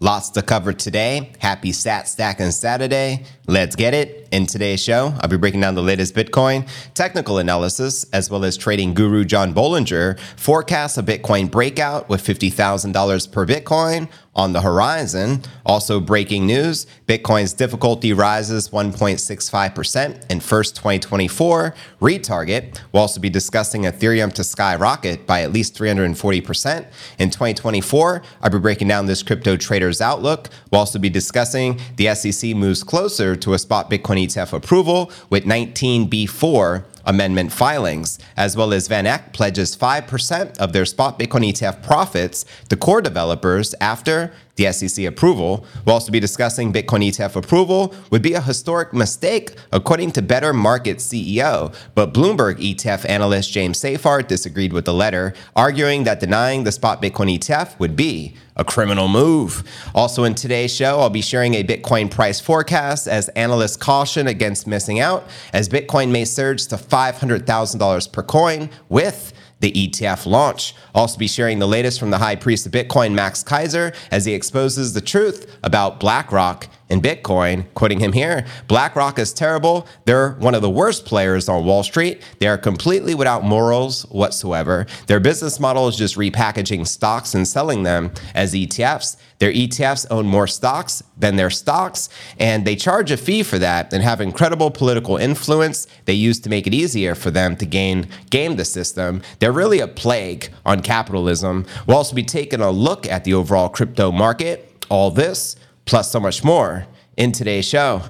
Lots to cover today. Happy Sat Stacking Saturday. Let's get it. In today's show, I'll be breaking down the latest Bitcoin, technical analysis, as well as trading guru John Bollinger forecasts a Bitcoin breakout with $50,000 per Bitcoin on the horizon. Also, breaking news Bitcoin's difficulty rises 1.65% in first 2024 retarget. We'll also be discussing Ethereum to skyrocket by at least 340% in 2024. I'll be breaking down this crypto trader's outlook. We'll also be discussing the SEC moves closer to a spot Bitcoin ETF approval with 19B4 amendment filings, as well as Van Eck pledges 5% of their spot Bitcoin ETF profits to core developers after the SEC approval. We'll also be discussing Bitcoin ETF approval would be a historic mistake, according to Better Market CEO. But Bloomberg ETF analyst James Seyffart disagreed with the letter, arguing that denying the spot Bitcoin ETF would be a criminal move. Also, in today's show, I'll be sharing a Bitcoin price forecast as analysts caution against missing out, as Bitcoin may surge to $500,000 per coin with the ETF launch. Also, be sharing the latest from the high priest of Bitcoin, Max Keiser, as he exposes the truth about BlackRock and Bitcoin. Quoting him here BlackRock is terrible. They're one of the worst players on Wall Street. They are completely without morals whatsoever. Their business model is just repackaging stocks and selling them as ETFs. Their ETFs own more stocks than their stocks, and they charge a fee for that and have incredible political influence they use to make it easier for them to gain game the system. They're really a plague on capitalism. We'll also be taking a look at the overall crypto market. All this, plus so much more, in today's show.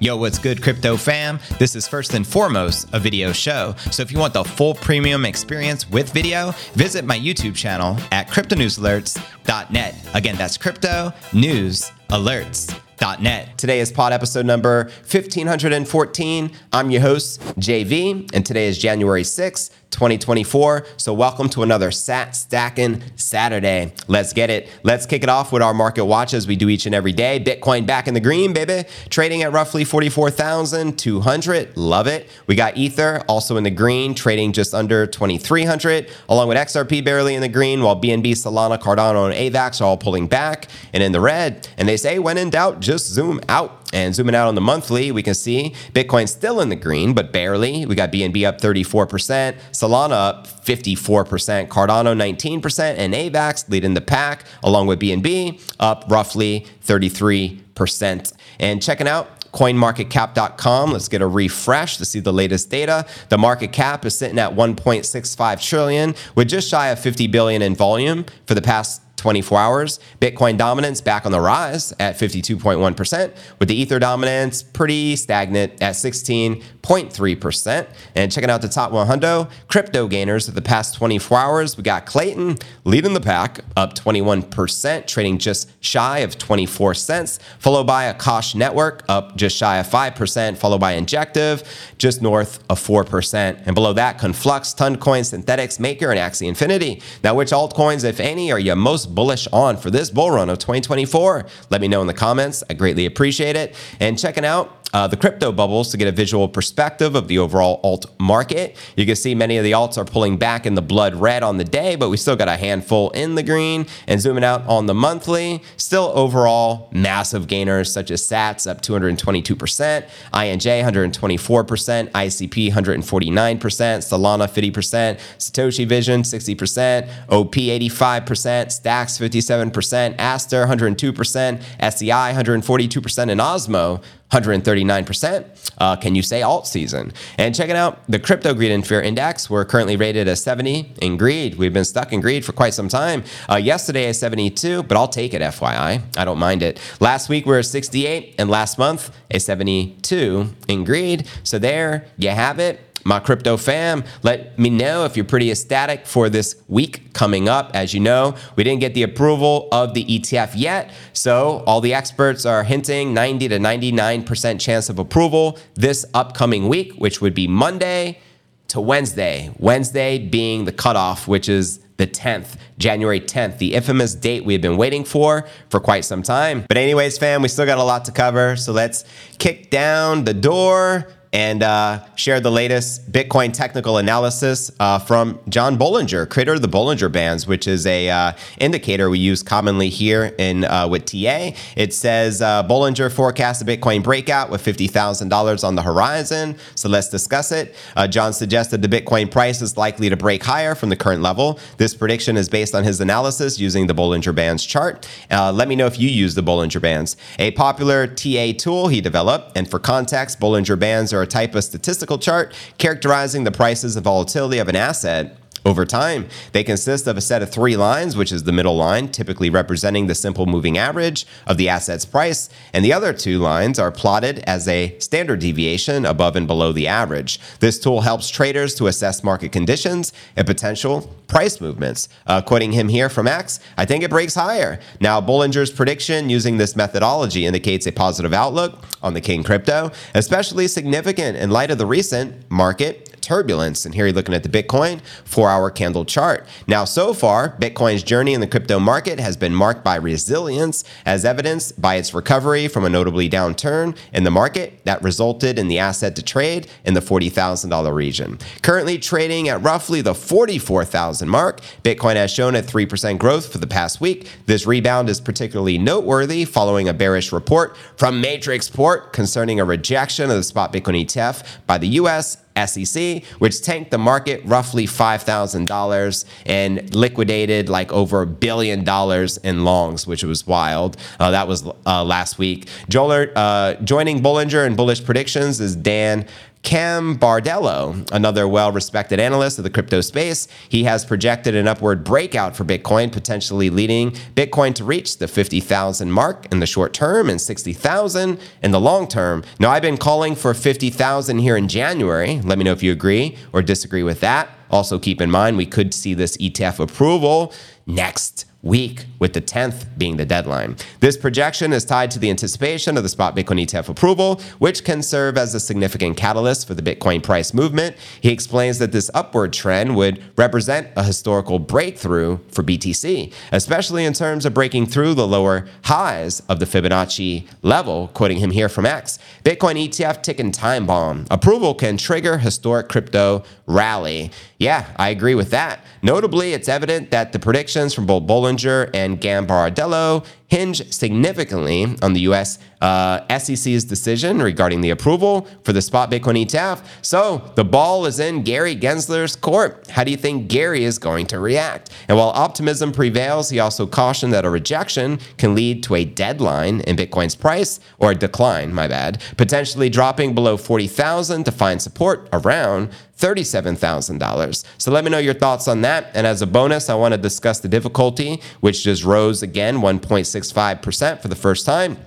Yo, what's good, crypto fam? This is first and foremost a video show. So if you want the full premium experience with video, visit my YouTube channel at cryptonewsalerts.net. Again, that's crypto news alerts.net. Today is pod episode number 1514. I'm your host, JV, and today is January 6th. 2024. So, welcome to another Sat Stacking Saturday. Let's get it. Let's kick it off with our market watch as we do each and every day. Bitcoin back in the green, baby. Trading at roughly 44,200. Love it. We got Ether also in the green, trading just under 2,300, along with XRP barely in the green, while BNB, Solana, Cardano, and AVAX are all pulling back and in the red. And they say, when in doubt, just zoom out. And zooming out on the monthly, we can see Bitcoin still in the green, but barely. We got BNB up 34%, Solana up 54%, Cardano 19%, and AVAX leading the pack, along with BNB up roughly 33%. And checking out coinmarketcap.com. Let's get a refresh to see the latest data. The market cap is sitting at 1.65 trillion with just shy of 50 billion in volume for the past 24 hours. Bitcoin dominance back on the rise at 52.1%, with the Ether dominance pretty stagnant at 16.3%. And checking out the top 100 crypto gainers of the past 24 hours, we got Klaytn leading the pack, up 21%, trading just shy of 24 cents, followed by Akash Network, up just shy of 5%, followed by Injective, just north of 4%. And below that, Conflux, Toncoin, Synthetix, Maker, and Axie Infinity. Now, which altcoins, if any, are you most bullish on for this bull run of 2024? Let me know in the comments. I greatly appreciate it. And checking out uh, the crypto bubbles to get a visual perspective of the overall alt market. You can see many of the alts are pulling back in the blood red on the day, but we still got a handful in the green. And zooming out on the monthly, still overall massive gainers such as SATS up 222%, INJ 124%, ICP 149%, Solana 50%, Satoshi Vision 60%, OP 85%, Stacks 57%, Astar 102%, SEI 142%, and Osmo 139%. Uh, can you say alt season? And checking out the crypto greed and fear index, we're currently rated a 70 in greed. We've been stuck in greed for quite some time. Uh, yesterday a 72, but I'll take it, FYI. I don't mind it. Last week we are 68, and last month a 72 in greed. So there you have it my crypto fam, let me know if you're pretty ecstatic for this week coming up. As you know, we didn't get the approval of the ETF yet, so all the experts are hinting 90 to 99% chance of approval this upcoming week, which would be Monday to Wednesday. Wednesday being the cutoff, which is the 10th, January 10th, the infamous date we have been waiting for for quite some time. But, anyways, fam, we still got a lot to cover. So let's kick down the door and uh, share the latest Bitcoin technical analysis uh, from John Bollinger, creator of the Bollinger Bands, which is a uh, indicator we use commonly here in uh, with TA. It says uh, Bollinger forecasts a Bitcoin breakout with fifty thousand dollars on the horizon. So let's discuss it. Uh, John suggested the Bitcoin price is likely to break higher from the current level. This prediction is based on his analysis using the Bollinger Bands chart. let me know if you use the Bollinger Bands, a popular TA tool he developed. And for context, Bollinger Bands are a type of statistical chart characterizing the prices and volatility of an asset over time. They consist of a set of three lines, which is the middle line, typically representing the simple moving average of the asset's price, and the other two lines are plotted as a standard deviation above and below the average. This tool helps traders to assess market conditions and potential price movements. Uh, quoting him here from X, I think it breaks higher. Now, Bollinger's prediction using this methodology indicates a positive outlook on the King crypto, especially significant in light of the recent market turbulence. And here you're looking at the Bitcoin four hour candle chart. Now, so far, Bitcoin's journey in the crypto market has been marked by resilience, as evidenced by its recovery from a notably downturn in the market that resulted in the asset to trade in the $40,000 region. Currently trading at roughly the 44,000 mark, Bitcoin has shown a 3% growth for the past week. This rebound is particularly noteworthy following a bearish report from Matrixport concerning a rejection of the spot Bitcoin ETF by the US SEC, which tanked the market roughly $5,000 and liquidated like over a billion dollars in longs, which was wild. Uh, that was uh, last week. Joler, uh, joining Bollinger and Bullish Predictions is Dan Gambardello, another well respected analyst of the crypto space, he has projected an upward breakout for Bitcoin, potentially leading Bitcoin to reach the 50,000 mark in the short term and 60,000 in the long term. Now, I've been calling for 50,000 here in January. Let me know if you agree or disagree with that. Also, keep in mind we could see this ETF approval next week, with the 10th being the deadline. This projection is tied to the anticipation of the spot Bitcoin ETF approval, which can serve as a significant catalyst for the Bitcoin price movement. He explains that this upward trend would represent a historical breakthrough for BTC, especially in terms of breaking through the lower highs of the Fibonacci level, quoting him here from X. Bitcoin ETF ticking time bomb. Approval can trigger historic crypto rally. Yeah, I agree with that. Notably, it's evident that the predictions from both And Gambardello hinge significantly on the US uh, SEC's decision regarding the approval for the spot Bitcoin ETF. So the ball is in Gary Gensler's court. How do you think Gary is going to react? And while optimism prevails, he also cautioned that a rejection can lead to a deadline in Bitcoin's price or a decline, my bad, potentially dropping below 40,000 to find support around $37,000. So let me know your thoughts on that. And as a bonus, I want to discuss the difficulty, which just rose again 1.6 0.65% for the first time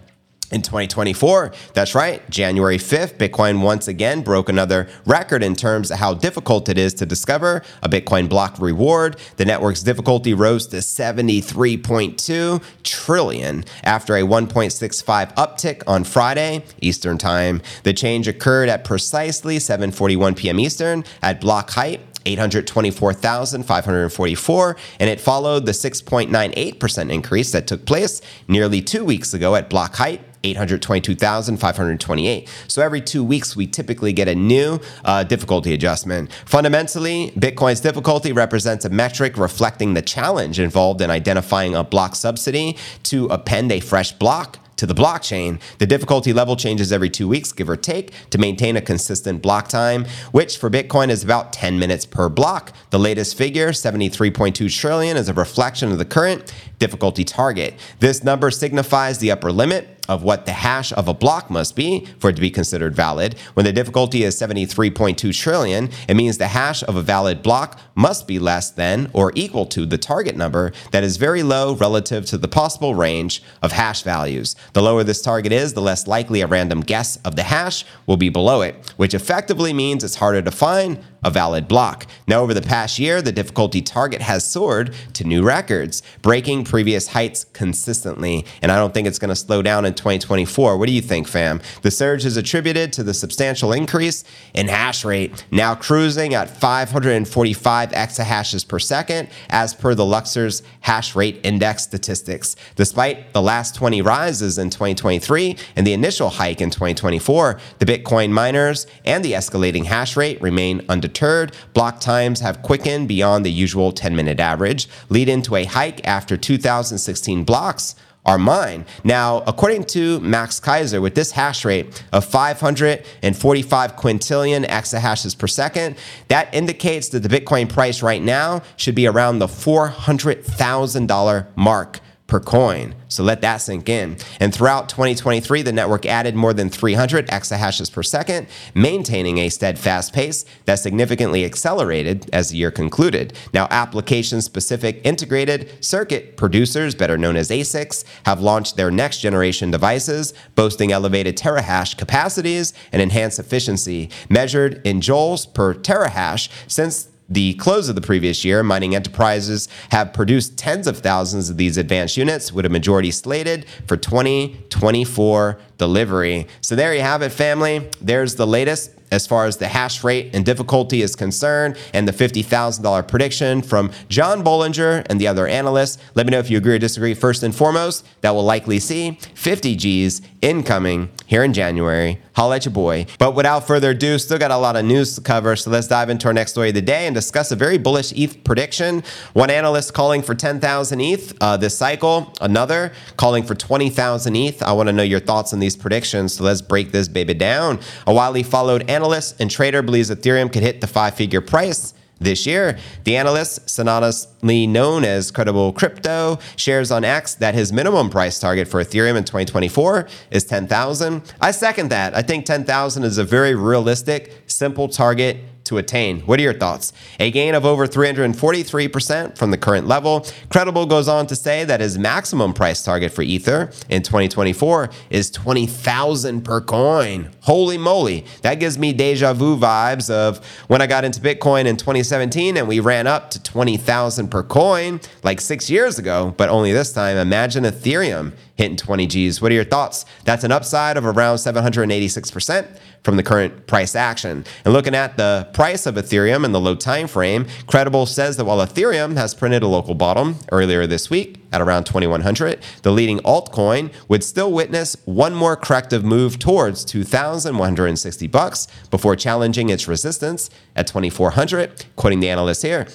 in 2024. That's right, January 5th, Bitcoin once again broke another record in terms of how difficult it is to discover a Bitcoin block reward. The network's difficulty rose to 73.2 trillion after a 1.65 uptick on Friday Eastern Time. The change occurred at precisely 7:41 p.m. Eastern at block height 824,544, and it followed the 6.98% increase that took place nearly two weeks ago at block height 822,528. So every two weeks, we typically get a new uh, difficulty adjustment. Fundamentally, Bitcoin's difficulty represents a metric reflecting the challenge involved in identifying a block subsidy to append a fresh block to the blockchain. The difficulty level changes every two weeks, give or take, to maintain a consistent block time, which for Bitcoin is about 10 minutes per block. The latest figure, 73.2 trillion, is a reflection of the current difficulty target. This number signifies the upper limit of what the hash of a block must be for it to be considered valid. When the difficulty is 73.2 trillion, it means the hash of a valid block must be less than or equal to the target number that is very low relative to the possible range of hash values. The lower this target is, the less likely a random guess of the hash will be below it, which effectively means it's harder to find a valid block. Now, over the past year, the difficulty target has soared to new records, breaking previous heights consistently. And I don't think it's going to slow down in 2024. What do you think, fam? The surge is attributed to the substantial increase in hash rate, now cruising at 545 exahashes per second, as per the Luxor's hash rate index statistics. Despite the last 20 rises in 2023 and the initial hike in 2024, the Bitcoin miners and the escalating hash rate remain undeterred. Block times have quickened beyond the usual 10 minute average, leading to a hike after 2016 blocks are mine. Now, according to Max Keiser, with this hash rate of 545 quintillion exahashes per second, that indicates that the Bitcoin price right now should be around the $400,000 mark per coin. So let that sink in. And throughout 2023, the network added more than 300 exahashes per second, maintaining a steadfast pace that significantly accelerated as the year concluded. Now, application specific integrated circuit producers, better known as ASICs, have launched their next generation devices, boasting elevated terahash capacities and enhanced efficiency, measured in joules per terahash since the close of the previous year, mining enterprises have produced tens of thousands of these advanced units, with a majority slated for 2024 delivery. So there you have it, family. There's the latest as far as the hash rate and difficulty is concerned, and the $50,000 prediction from John Bollinger and the other analysts. Let me know if you agree or disagree. First and foremost, that we'll likely see 50 G's incoming here in January. Holla at your boy. But without further ado, still got a lot of news to cover. So let's dive into our next story of the day and discuss a very bullish ETH prediction. One analyst calling for 10,000 ETH uh, this cycle, another calling for 20,000 ETH. I want to know your thoughts on these predictions. So let's break this baby down. A widely followed analyst and trader believes Ethereum could hit the five figure price this year. The analyst, synonymously known as Credible Crypto, shares on X that his minimum price target for Ethereum in 2024 is 10,000. I second that. I think 10,000 is a very realistic, simple target to attain. What are your thoughts? A gain of over 343% from the current level. Credible goes on to say that his maximum price target for Ether in 2024 is 20,000 per coin. Holy moly. That gives me deja vu vibes of when I got into Bitcoin in 2017 and we ran up to 20,000 per coin like 6 years ago, but only this time imagine Ethereum hitting 20 G's. What are your thoughts? That's an upside of around 786% from the current price action. And looking at the price of Ethereum in the low time frame, Credible says that while Ethereum has printed a local bottom earlier this week at around 2100, the leading altcoin would still witness one more corrective move towards 2160 bucks before challenging its resistance at 2400, quoting the analyst here.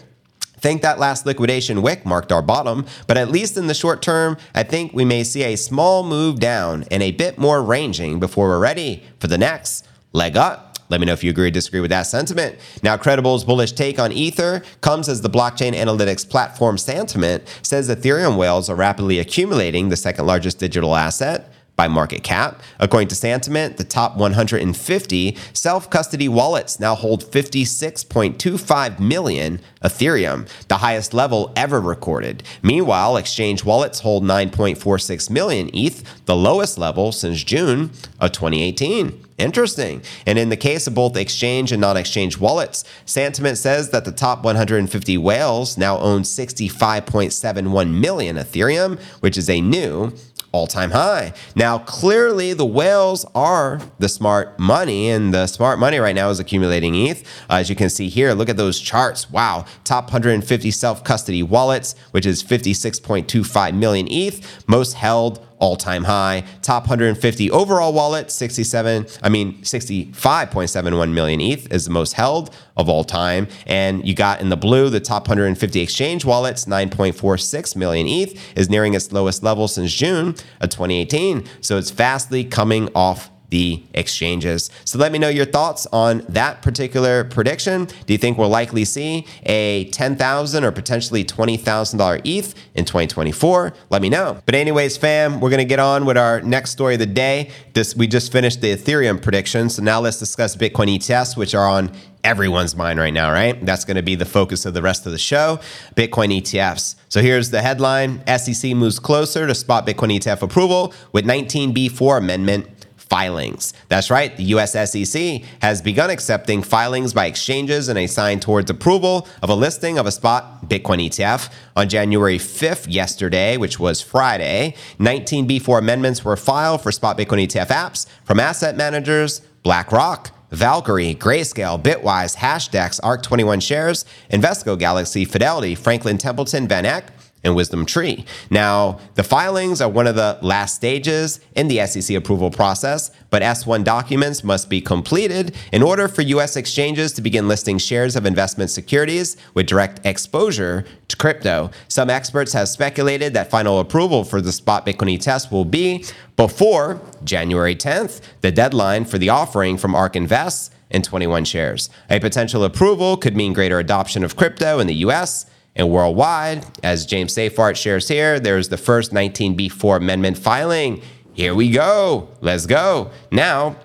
Think that last liquidation wick marked our bottom, but at least in the short term, I think we may see a small move down and a bit more ranging before we're ready for the next leg up. Let me know if you agree or disagree with that sentiment. Now, Credible's bullish take on Ether comes as the blockchain analytics platform Santiment says Ethereum whales are rapidly accumulating the second largest digital asset by market cap. According to Santiment, the top 150 self custody wallets now hold 56.25 million Ethereum, the highest level ever recorded. Meanwhile, exchange wallets hold 9.46 million ETH, the lowest level since June of 2018. Interesting. And in the case of both exchange and non exchange wallets, Santiment says that the top 150 whales now own 65.71 million Ethereum, which is a new all time high. Now, clearly, the whales are the smart money, and the smart money right now is accumulating ETH. Uh, as you can see here, look at those charts. Wow, top 150 self custody wallets, which is 56.25 million ETH, most held all time high. Top 150 overall wallet, 67, I mean, 65.71 million ETH is the most held of all time. And you got in the blue, the top 150 exchange wallets, 9.46 million ETH is nearing its lowest level since June of 2018. So it's fastly coming off the exchanges. So let me know your thoughts on that particular prediction. Do you think we'll likely see a 10,000 or potentially $20,000 ETH in 2024? Let me know. But anyways, fam, we're going to get on with our next story of the day. This we just finished the Ethereum prediction. So now let's discuss Bitcoin ETFs, which are on everyone's mind right now, right? That's going to be the focus of the rest of the show Bitcoin ETFs. So here's the headline SEC moves closer to spot Bitcoin ETF approval with 19B4 amendment filings. That's right, the US SEC has begun accepting filings by exchanges in a sign towards approval of a listing of a spot Bitcoin ETF. On January 5th, yesterday, which was Friday, 19 B4 amendments were filed for spot Bitcoin ETF apps from asset managers, BlackRock, Valkyrie, Grayscale, Bitwise, Hashdex, ARK21 Shares, Invesco Galaxy, Fidelity, Franklin Templeton, Van Eck, and Wisdom Tree. Now, the filings are one of the last stages in the SEC approval process, but S1 documents must be completed in order for U.S. exchanges to begin listing shares of investment securities with direct exposure to crypto. Some experts have speculated that final approval for the spot Bitcoin test will be before January 10th, the deadline for the offering from ARK Invest in 21 shares. A potential approval could mean greater adoption of crypto in the US and worldwide, as James Seyffart shares here, there's the first 19B4 amendment filing. Here we go. Let's go. Now,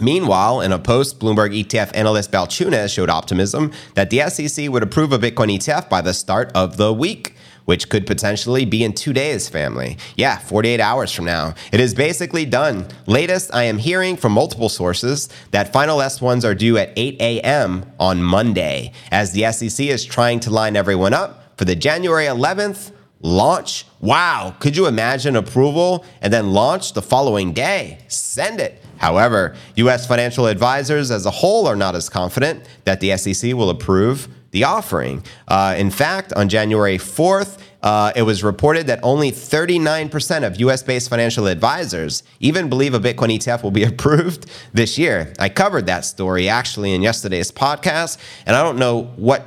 Meanwhile, in a post, Bloomberg ETF analyst Balchunas showed optimism that the SEC would approve a Bitcoin ETF by the start of the week which could potentially be in two days, family. Yeah, 48 hours from now. It is basically done. Latest, I am hearing from multiple sources that final S1s are due at 8 a.m. on Monday, as the SEC is trying to line everyone up for the January 11th launch. Wow, could you imagine approval and then launch the following day? Send it. However, U.S. financial advisors as a whole are not as confident that the SEC will approve the offering. Uh, in fact, on January 4th, uh, it was reported that only 39% of US based financial advisors even believe a Bitcoin ETF will be approved this year. I covered that story actually in yesterday's podcast, and I don't know what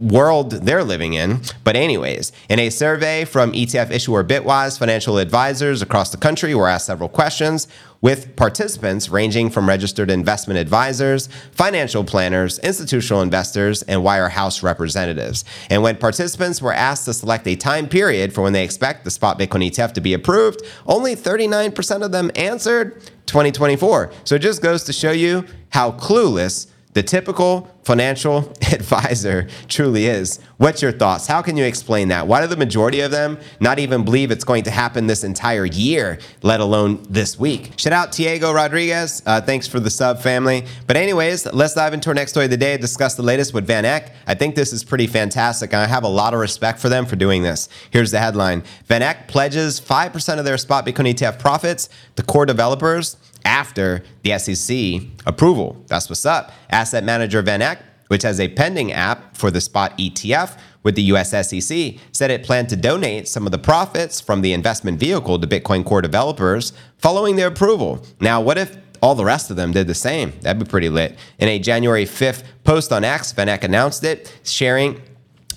world they're living in. But, anyways, in a survey from ETF issuer Bitwise, financial advisors across the country were asked several questions with participants ranging from registered investment advisors, financial planners, institutional investors, and wirehouse representatives. And when participants were asked to select a time period for when they expect the spot Bitcoin ETF to be approved, only 39% of them answered 2024. So it just goes to show you how clueless the typical financial advisor truly is. What's your thoughts? How can you explain that? Why do the majority of them not even believe it's going to happen this entire year, let alone this week? Shout out Diego Rodriguez. Uh, thanks for the sub, family. But, anyways, let's dive into our next story of the day, discuss the latest with Van Eck. I think this is pretty fantastic, and I have a lot of respect for them for doing this. Here's the headline Van Eck pledges 5% of their spot Bitcoin ETF profits to core developers after the SEC approval. That's what's up. Asset manager Van Eck, which has a pending app for the spot ETF with the US SEC, said it planned to donate some of the profits from the investment vehicle to Bitcoin Core developers following their approval. Now, what if all the rest of them did the same? That'd be pretty lit. In a January 5th post on X, VanEck announced it, sharing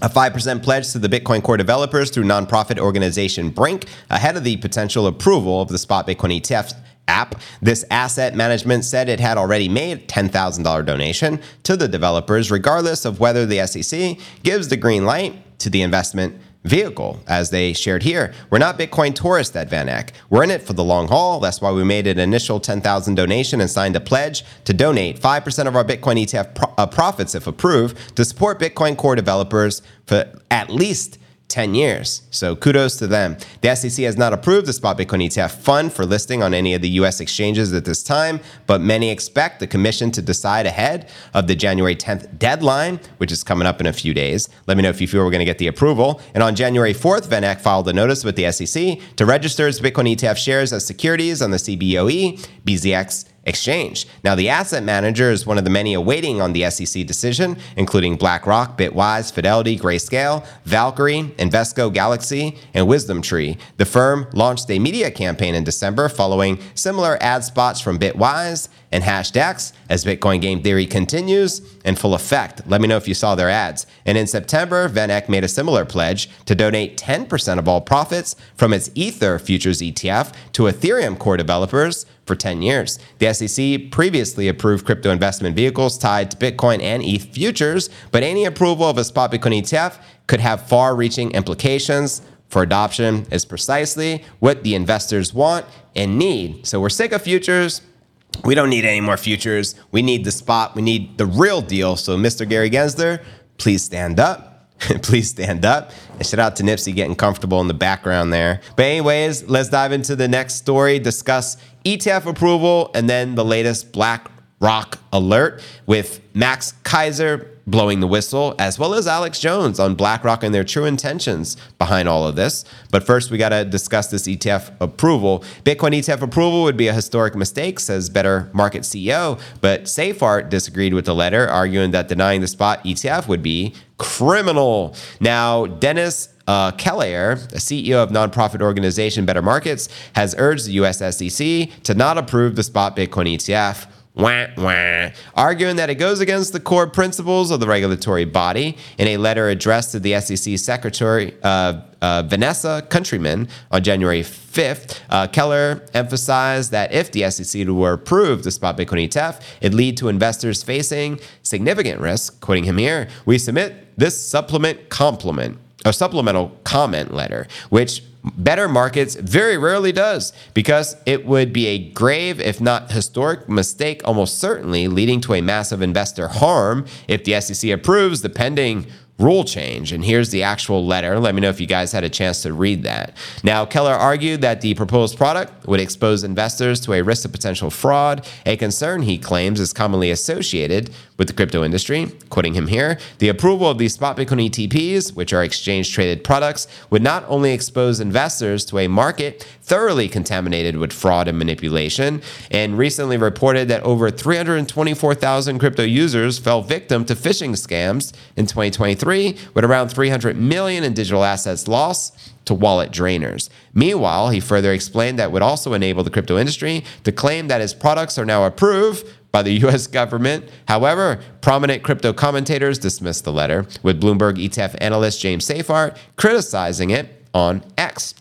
a 5% pledge to the Bitcoin Core developers through nonprofit organization Brink ahead of the potential approval of the spot Bitcoin ETF app. This asset management said it had already made a $10,000 donation to the developers, regardless of whether the SEC gives the green light to the investment vehicle, as they shared here. We're not Bitcoin tourists at Van Eck. We're in it for the long haul. That's why we made an initial 10,000 donation and signed a pledge to donate 5% of our Bitcoin ETF pro- uh, profits, if approved, to support Bitcoin core developers for at least 10 years. So kudos to them. The SEC has not approved the spot Bitcoin ETF fund for listing on any of the US exchanges at this time, but many expect the commission to decide ahead of the January 10th deadline, which is coming up in a few days. Let me know if you feel we're going to get the approval. And on January 4th, Van filed a notice with the SEC to register its Bitcoin ETF shares as securities on the CBOE, BZX, exchange. Now, the asset manager is one of the many awaiting on the SEC decision, including BlackRock, Bitwise, Fidelity, Grayscale, Valkyrie, Invesco Galaxy, and Wisdom Tree. The firm launched a media campaign in December following similar ad spots from Bitwise and Hashdex as Bitcoin game theory continues in full effect. Let me know if you saw their ads. And in September, Van Eck made a similar pledge to donate 10% of all profits from its Ether futures ETF to Ethereum core developers for 10 years. The SEC previously approved crypto investment vehicles tied to Bitcoin and ETH futures, but any approval of a spot Bitcoin ETF could have far reaching implications for adoption, is precisely what the investors want and need. So we're sick of futures. We don't need any more futures. We need the spot. We need the real deal. So, Mr. Gary Gensler, please stand up. please stand up. And shout out to Nipsey getting comfortable in the background there. But, anyways, let's dive into the next story. Discuss ETF approval, and then the latest BlackRock alert with Max Keiser blowing the whistle, as well as Alex Jones on BlackRock and their true intentions behind all of this. But first, we got to discuss this ETF approval. Bitcoin ETF approval would be a historic mistake, says Better Market CEO. But Seyffart disagreed with the letter, arguing that denying the spot ETF would be criminal. Now, Dennis uh, Keller, a CEO of nonprofit organization Better Markets, has urged the US SEC to not approve the spot Bitcoin ETF. Wah, wah, arguing that it goes against the core principles of the regulatory body. In a letter addressed to the SEC Secretary uh, uh, Vanessa Countryman on January 5th, uh, Keller emphasized that if the SEC were approved the spot Bitcoin ETF, it'd lead to investors facing significant risk. Quoting him here, we submit this supplement complement a supplemental comment letter, which Better Markets very rarely does because it would be a grave, if not historic, mistake, almost certainly leading to a massive investor harm if the SEC approves the pending rule change. And here's the actual letter. Let me know if you guys had a chance to read that. Now, Keller argued that the proposed product would expose investors to a risk of potential fraud, a concern he claims is commonly associated with the crypto industry. Quoting him here, the approval of these spot Bitcoin ETPs, which are exchange traded products, would not only expose investors to a market thoroughly contaminated with fraud and manipulation, and recently reported that over 324,000 crypto users fell victim to phishing scams in 2023, with around 300 million in digital assets lost to wallet drainers. Meanwhile, he further explained that would also enable the crypto industry to claim that his products are now approved by the US government. However, prominent crypto commentators dismissed the letter, with Bloomberg ETF analyst James Seyffart criticizing it on X.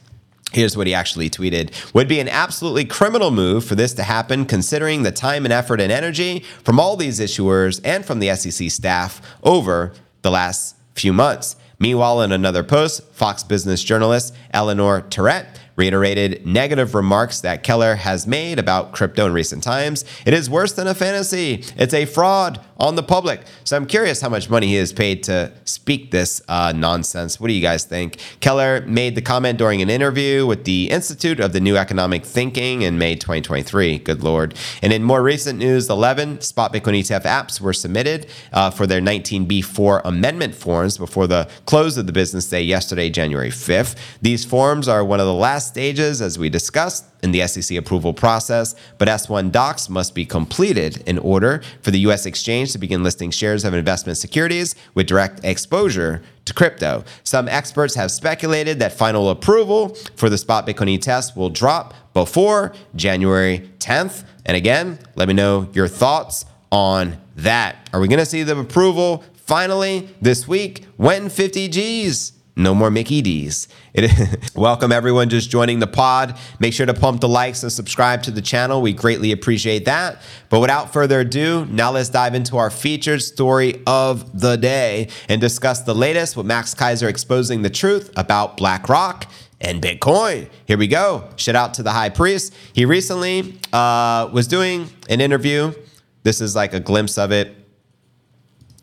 Here's what he actually tweeted Would be an absolutely criminal move for this to happen, considering the time and effort and energy from all these issuers and from the SEC staff over the last few months. Meanwhile, in another post, Fox Business journalist Eleanor Terrett reiterated negative remarks that Keller has made about crypto in recent times. It is worse than a fantasy. It's a fraud on the public. So I'm curious how much money he is paid to speak this uh, nonsense. What do you guys think? Keller made the comment during an interview with the Institute of the New Economic Thinking in May 2023. Good Lord. And in more recent news, 11 spot Bitcoin ETF apps were submitted uh, for their 19B4 amendment forms before the close of the business day yesterday, January 5th. These forms are one of the last stages, as we discussed, in the SEC approval process, but S1 docs must be completed in order for the U.S. exchange to begin listing shares of investment securities with direct exposure to crypto. Some experts have speculated that final approval for the spot Bitcoin test will drop before January 10th. And again, let me know your thoughts on that. Are we going to see the approval finally this week? When 50 G's? No more Mickey D's. Welcome everyone just joining the pod. Make sure to pump the likes and subscribe to the channel. We greatly appreciate that. But without further ado, now let's dive into our featured story of the day and discuss the latest with Max Keiser exposing the truth about BlackRock and Bitcoin. Here we go. Shout out to the high priest. He recently uh, was doing an interview. This is like a glimpse of it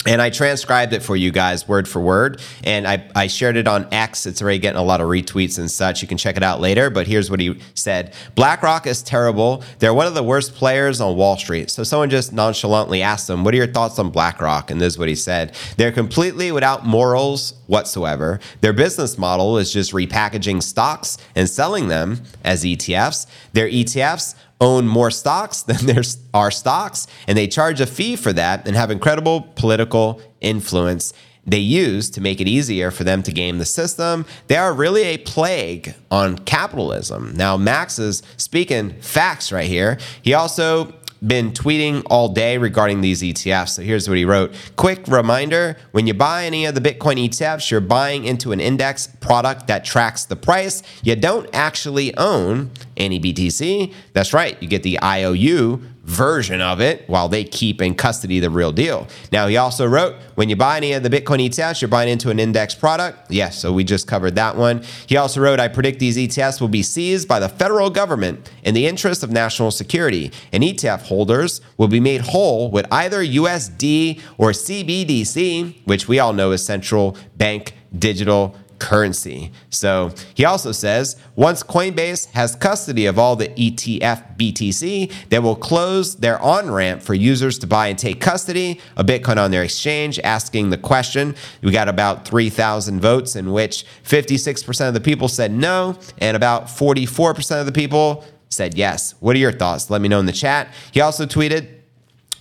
and I transcribed it for you guys word for word. And I, I shared it on X. It's already getting a lot of retweets and such. You can check it out later. But here's what he said BlackRock is terrible. They're one of the worst players on Wall Street. So someone just nonchalantly asked him, What are your thoughts on BlackRock? And this is what he said They're completely without morals whatsoever. Their business model is just repackaging stocks and selling them as ETFs. Their ETFs own more stocks than there are stocks, and they charge a fee for that and have incredible political influence they use to make it easier for them to game the system. They are really a plague on capitalism. Now, Max is speaking facts right here. He also been tweeting all day regarding these ETFs. So here's what he wrote. Quick reminder when you buy any of the Bitcoin ETFs, you're buying into an index product that tracks the price. You don't actually own any BTC. That's right, you get the IOU version of it while they keep in custody the real deal. Now, he also wrote when you buy any of the Bitcoin ETFs, you're buying into an index product. Yes, so we just covered that one. He also wrote, I predict these ETFs will be seized by the federal government in the interest of national security, and ETF holders will be made whole with either USD or CBDC, which we all know is central bank digital currency. So he also says once Coinbase has custody of all the ETF BTC, they will close their on ramp for users to buy and take custody of Bitcoin on their exchange, asking the question. We got about 3,000 votes, in which 56% of the people said no, and about 44% of the people said yes. What are your thoughts? Let me know in the chat. He also tweeted,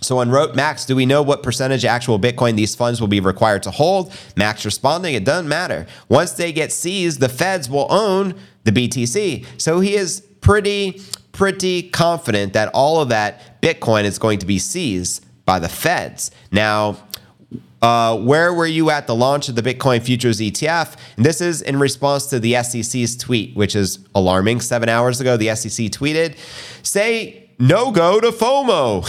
so on wrote Max, do we know what percentage actual Bitcoin these funds will be required to hold? Max responding, it doesn't matter. Once they get seized, the feds will own the BTC. So he is pretty, pretty confident that all of that Bitcoin is going to be seized by the feds. Now, uh, where were you at the launch of the Bitcoin futures ETF? And this is in response to the SEC's tweet, which is alarming. Seven hours ago, the SEC tweeted, say no go to FOMO.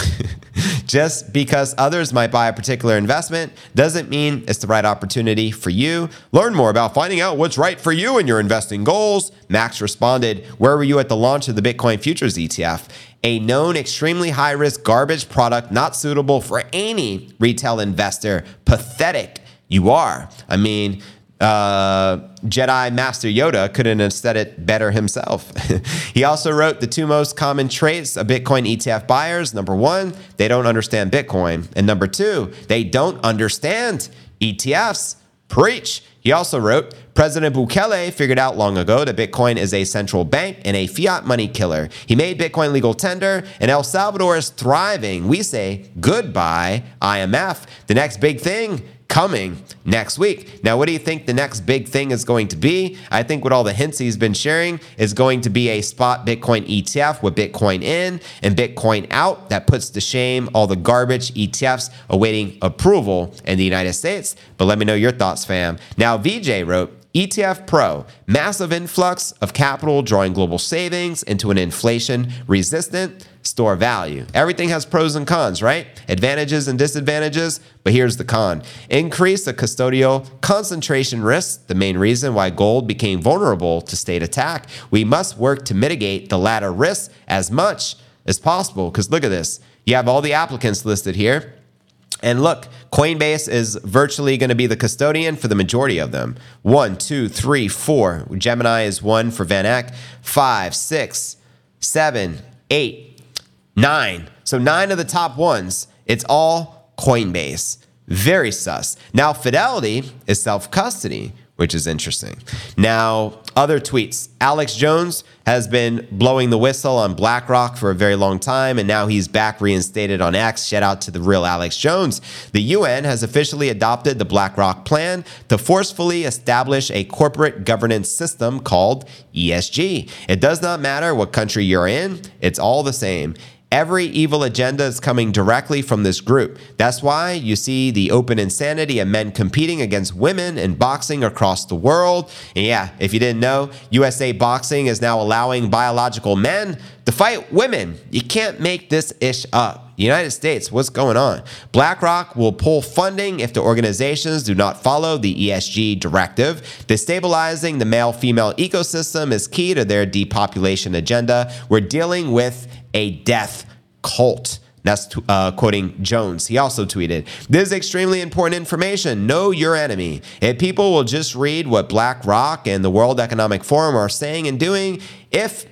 Just because others might buy a particular investment doesn't mean it's the right opportunity for you. Learn more about finding out what's right for you and your investing goals. Max responded, Where were you at the launch of the Bitcoin futures ETF? A known extremely high risk garbage product not suitable for any retail investor. Pathetic. You are. I mean, uh, Jedi Master Yoda couldn't have said it better himself. he also wrote the two most common traits of Bitcoin ETF buyers. Number one, they don't understand Bitcoin. And number two, they don't understand ETFs. Preach. He also wrote President Bukele figured out long ago that Bitcoin is a central bank and a fiat money killer. He made Bitcoin legal tender, and El Salvador is thriving. We say goodbye, IMF. The next big thing coming next week. Now, what do you think the next big thing is going to be? I think what all the hints he's been sharing is going to be a spot Bitcoin ETF with Bitcoin in and Bitcoin out. That puts to shame all the garbage ETFs awaiting approval in the United States. But let me know your thoughts, fam. Now, VJ wrote, ETF Pro, massive influx of capital drawing global savings into an inflation resistant store value. Everything has pros and cons, right? Advantages and disadvantages, but here's the con. Increase the custodial concentration risk, the main reason why gold became vulnerable to state attack. We must work to mitigate the latter risk as much as possible because look at this. You have all the applicants listed here. And look, Coinbase is virtually going to be the custodian for the majority of them. One, two, three, four. Gemini is one for Van Eck. Five, six, seven, eight, nine. So nine of the top ones. It's all Coinbase. Very sus. Now, Fidelity is self custody which is interesting. Now, other tweets. Alex Jones has been blowing the whistle on BlackRock for a very long time, and now he's back reinstated on X. Shout out to the real Alex Jones. The UN has officially adopted the BlackRock plan to forcefully establish a corporate governance system called ESG. It does not matter what country you're in, it's all the same. Every evil agenda is coming directly from this group. That's why you see the open insanity of men competing against women in boxing across the world. And yeah, if you didn't know, USA Boxing is now allowing biological men to fight women. You can't make this ish up. United States, what's going on? BlackRock will pull funding if the organizations do not follow the ESG directive. Destabilizing the male female ecosystem is key to their depopulation agenda. We're dealing with a death cult. That's uh, quoting Jones. He also tweeted, This is extremely important information. Know your enemy. If people will just read what BlackRock and the World Economic Forum are saying and doing, if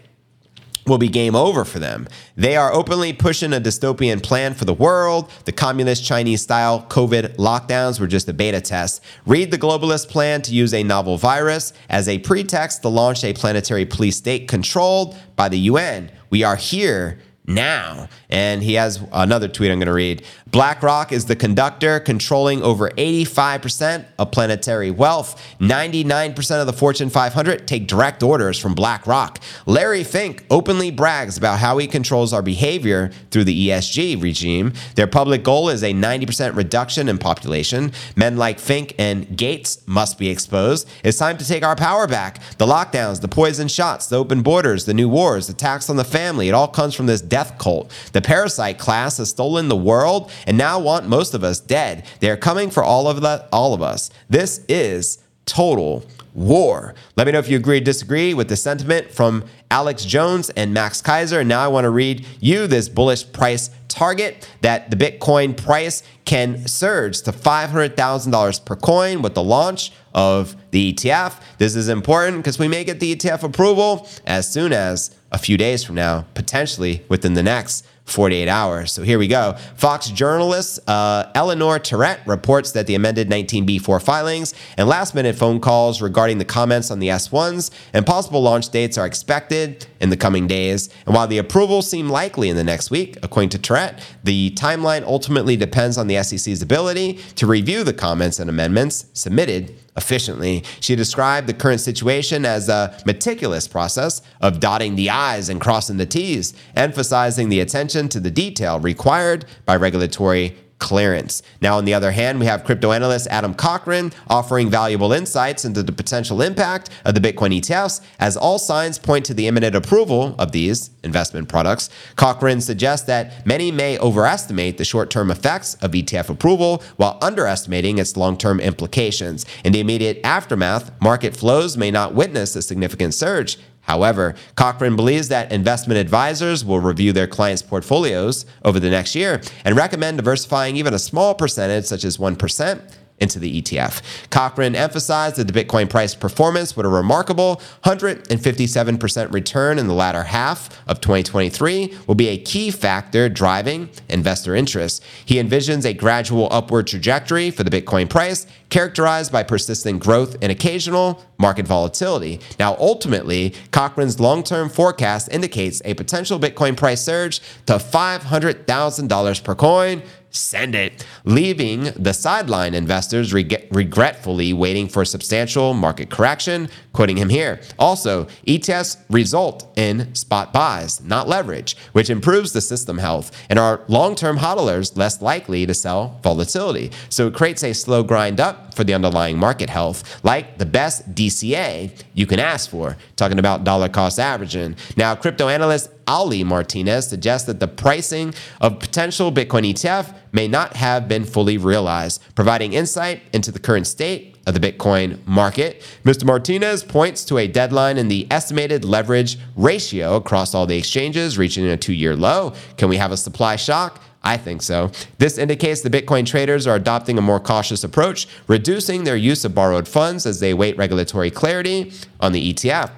will be game over for them. They are openly pushing a dystopian plan for the world. The communist Chinese style COVID lockdowns were just a beta test. Read the globalist plan to use a novel virus as a pretext to launch a planetary police state controlled by the UN. We are here now. And he has another tweet I'm going to read. BlackRock is the conductor controlling over 85% of planetary wealth. 99% of the Fortune 500 take direct orders from BlackRock. Larry Fink openly brags about how he controls our behavior through the ESG regime. Their public goal is a 90% reduction in population. Men like Fink and Gates must be exposed. It's time to take our power back. The lockdowns, the poison shots, the open borders, the new wars, the tax on the family, it all comes from this death cult. The parasite class has stolen the world and now want most of us dead. They are coming for all of the, all of us. This is total war. Let me know if you agree or disagree with the sentiment from Alex Jones and Max Keiser. And now I want to read you this bullish price target that the Bitcoin price can surge to $500,000 per coin with the launch of the ETF. This is important because we may get the ETF approval as soon as a few days from now, potentially within the next 48 hours. So here we go. Fox journalist uh, Eleanor Terrett reports that the amended 19B4 filings and last minute phone calls regarding the comments on the S1s and possible launch dates are expected in the coming days. And while the approval seem likely in the next week, according to Terrett, the timeline ultimately depends on the SEC's ability to review the comments and amendments submitted efficiently. She described the current situation as a meticulous process of dotting the I's and crossing the T's, emphasizing the attention to the detail required by regulatory clearance. Now, on the other hand, we have crypto analyst Adam Cochran offering valuable insights into the potential impact of the Bitcoin ETFs, as all signs point to the imminent approval of these investment products. Cochran suggests that many may overestimate the short term effects of ETF approval while underestimating its long term implications. In the immediate aftermath, market flows may not witness a significant surge. However, Cochran believes that investment advisors will review their clients' portfolios over the next year and recommend diversifying even a small percentage, such as 1%, into the ETF. Cochran emphasized that the Bitcoin price performance with a remarkable 157% return in the latter half of 2023 will be a key factor driving investor interest. He envisions a gradual upward trajectory for the Bitcoin price, characterized by persistent growth and occasional market volatility. Now, ultimately, Cochran's long term forecast indicates a potential Bitcoin price surge to $500,000 per coin send it, leaving the sideline investors reg- regretfully waiting for substantial market correction. Quoting him here. Also, ETFs result in spot buys, not leverage, which improves the system health and are long term hodlers less likely to sell volatility. So it creates a slow grind up for the underlying market health, like the best DCA you can ask for. Talking about dollar cost averaging. Now, crypto analyst Ali Martinez suggests that the pricing of potential Bitcoin ETF may not have been fully realized, providing insight into the current state of the Bitcoin market. Mr. Martinez points to a deadline in the estimated leverage ratio across all the exchanges reaching a two year low. Can we have a supply shock? I think so. This indicates the Bitcoin traders are adopting a more cautious approach, reducing their use of borrowed funds as they await regulatory clarity on the ETF.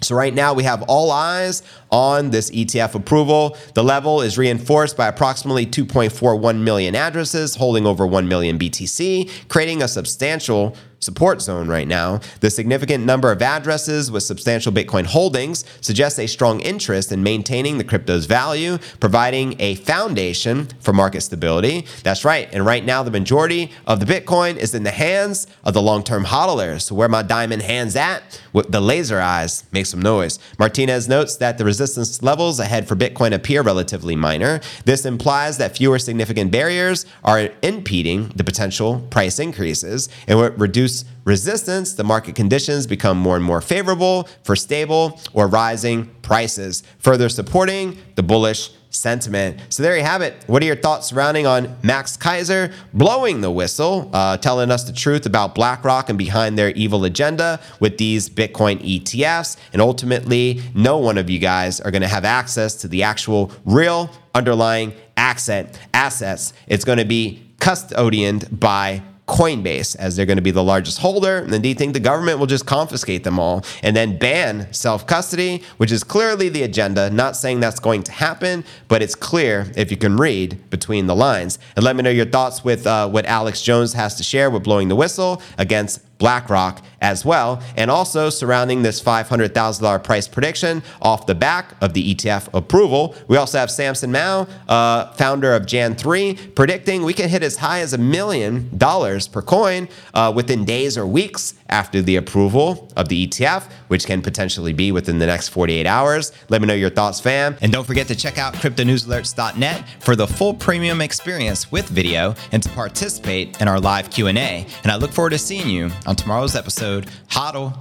So right now we have all eyes on this ETF approval. The level is reinforced by approximately 2.41 million addresses holding over 1 million BTC, creating a substantial support zone right now. The significant number of addresses with substantial Bitcoin holdings suggests a strong interest in maintaining the crypto's value, providing a foundation for market stability. That's right. And right now, the majority of the Bitcoin is in the hands of the long term hodlers. So, where my diamond hands at, with the laser eyes make some noise. Martinez notes that the resistance levels ahead for Bitcoin appear relatively minor. This implies that fewer significant barriers are impeding the potential price increases and would reduce resistance, the market conditions become more and more favorable for stable or rising prices, further supporting the bullish sentiment. So there you have it. What are your thoughts surrounding on Max Keiser blowing the whistle, uh, telling us the truth about BlackRock and behind their evil agenda with these Bitcoin ETFs? And ultimately, no one of you guys are going to have access to the actual real underlying asset assets. It's going to be custodianed by Coinbase as they're going to be the largest holder. And then do you think the government will just confiscate them all and then ban self custody, which is clearly the agenda? Not saying that's going to happen, but it's clear if you can read between the lines. And let me know your thoughts with uh, what Alex Jones has to share with blowing the whistle against BlackRock as well, and also surrounding this $500,000 price prediction off the back of the ETF approval. We also have Samson Mow, uh, founder of Jan3, predicting we can hit as high as a million dollars per coin uh, within days or weeks after the approval of the ETF, which can potentially be within the next 48 hours. Let me know your thoughts, fam. And don't forget to check out cryptonewsalerts.net for the full premium experience with video and to participate in our live Q&A. And I look forward to seeing you on tomorrow's episode. Hodl.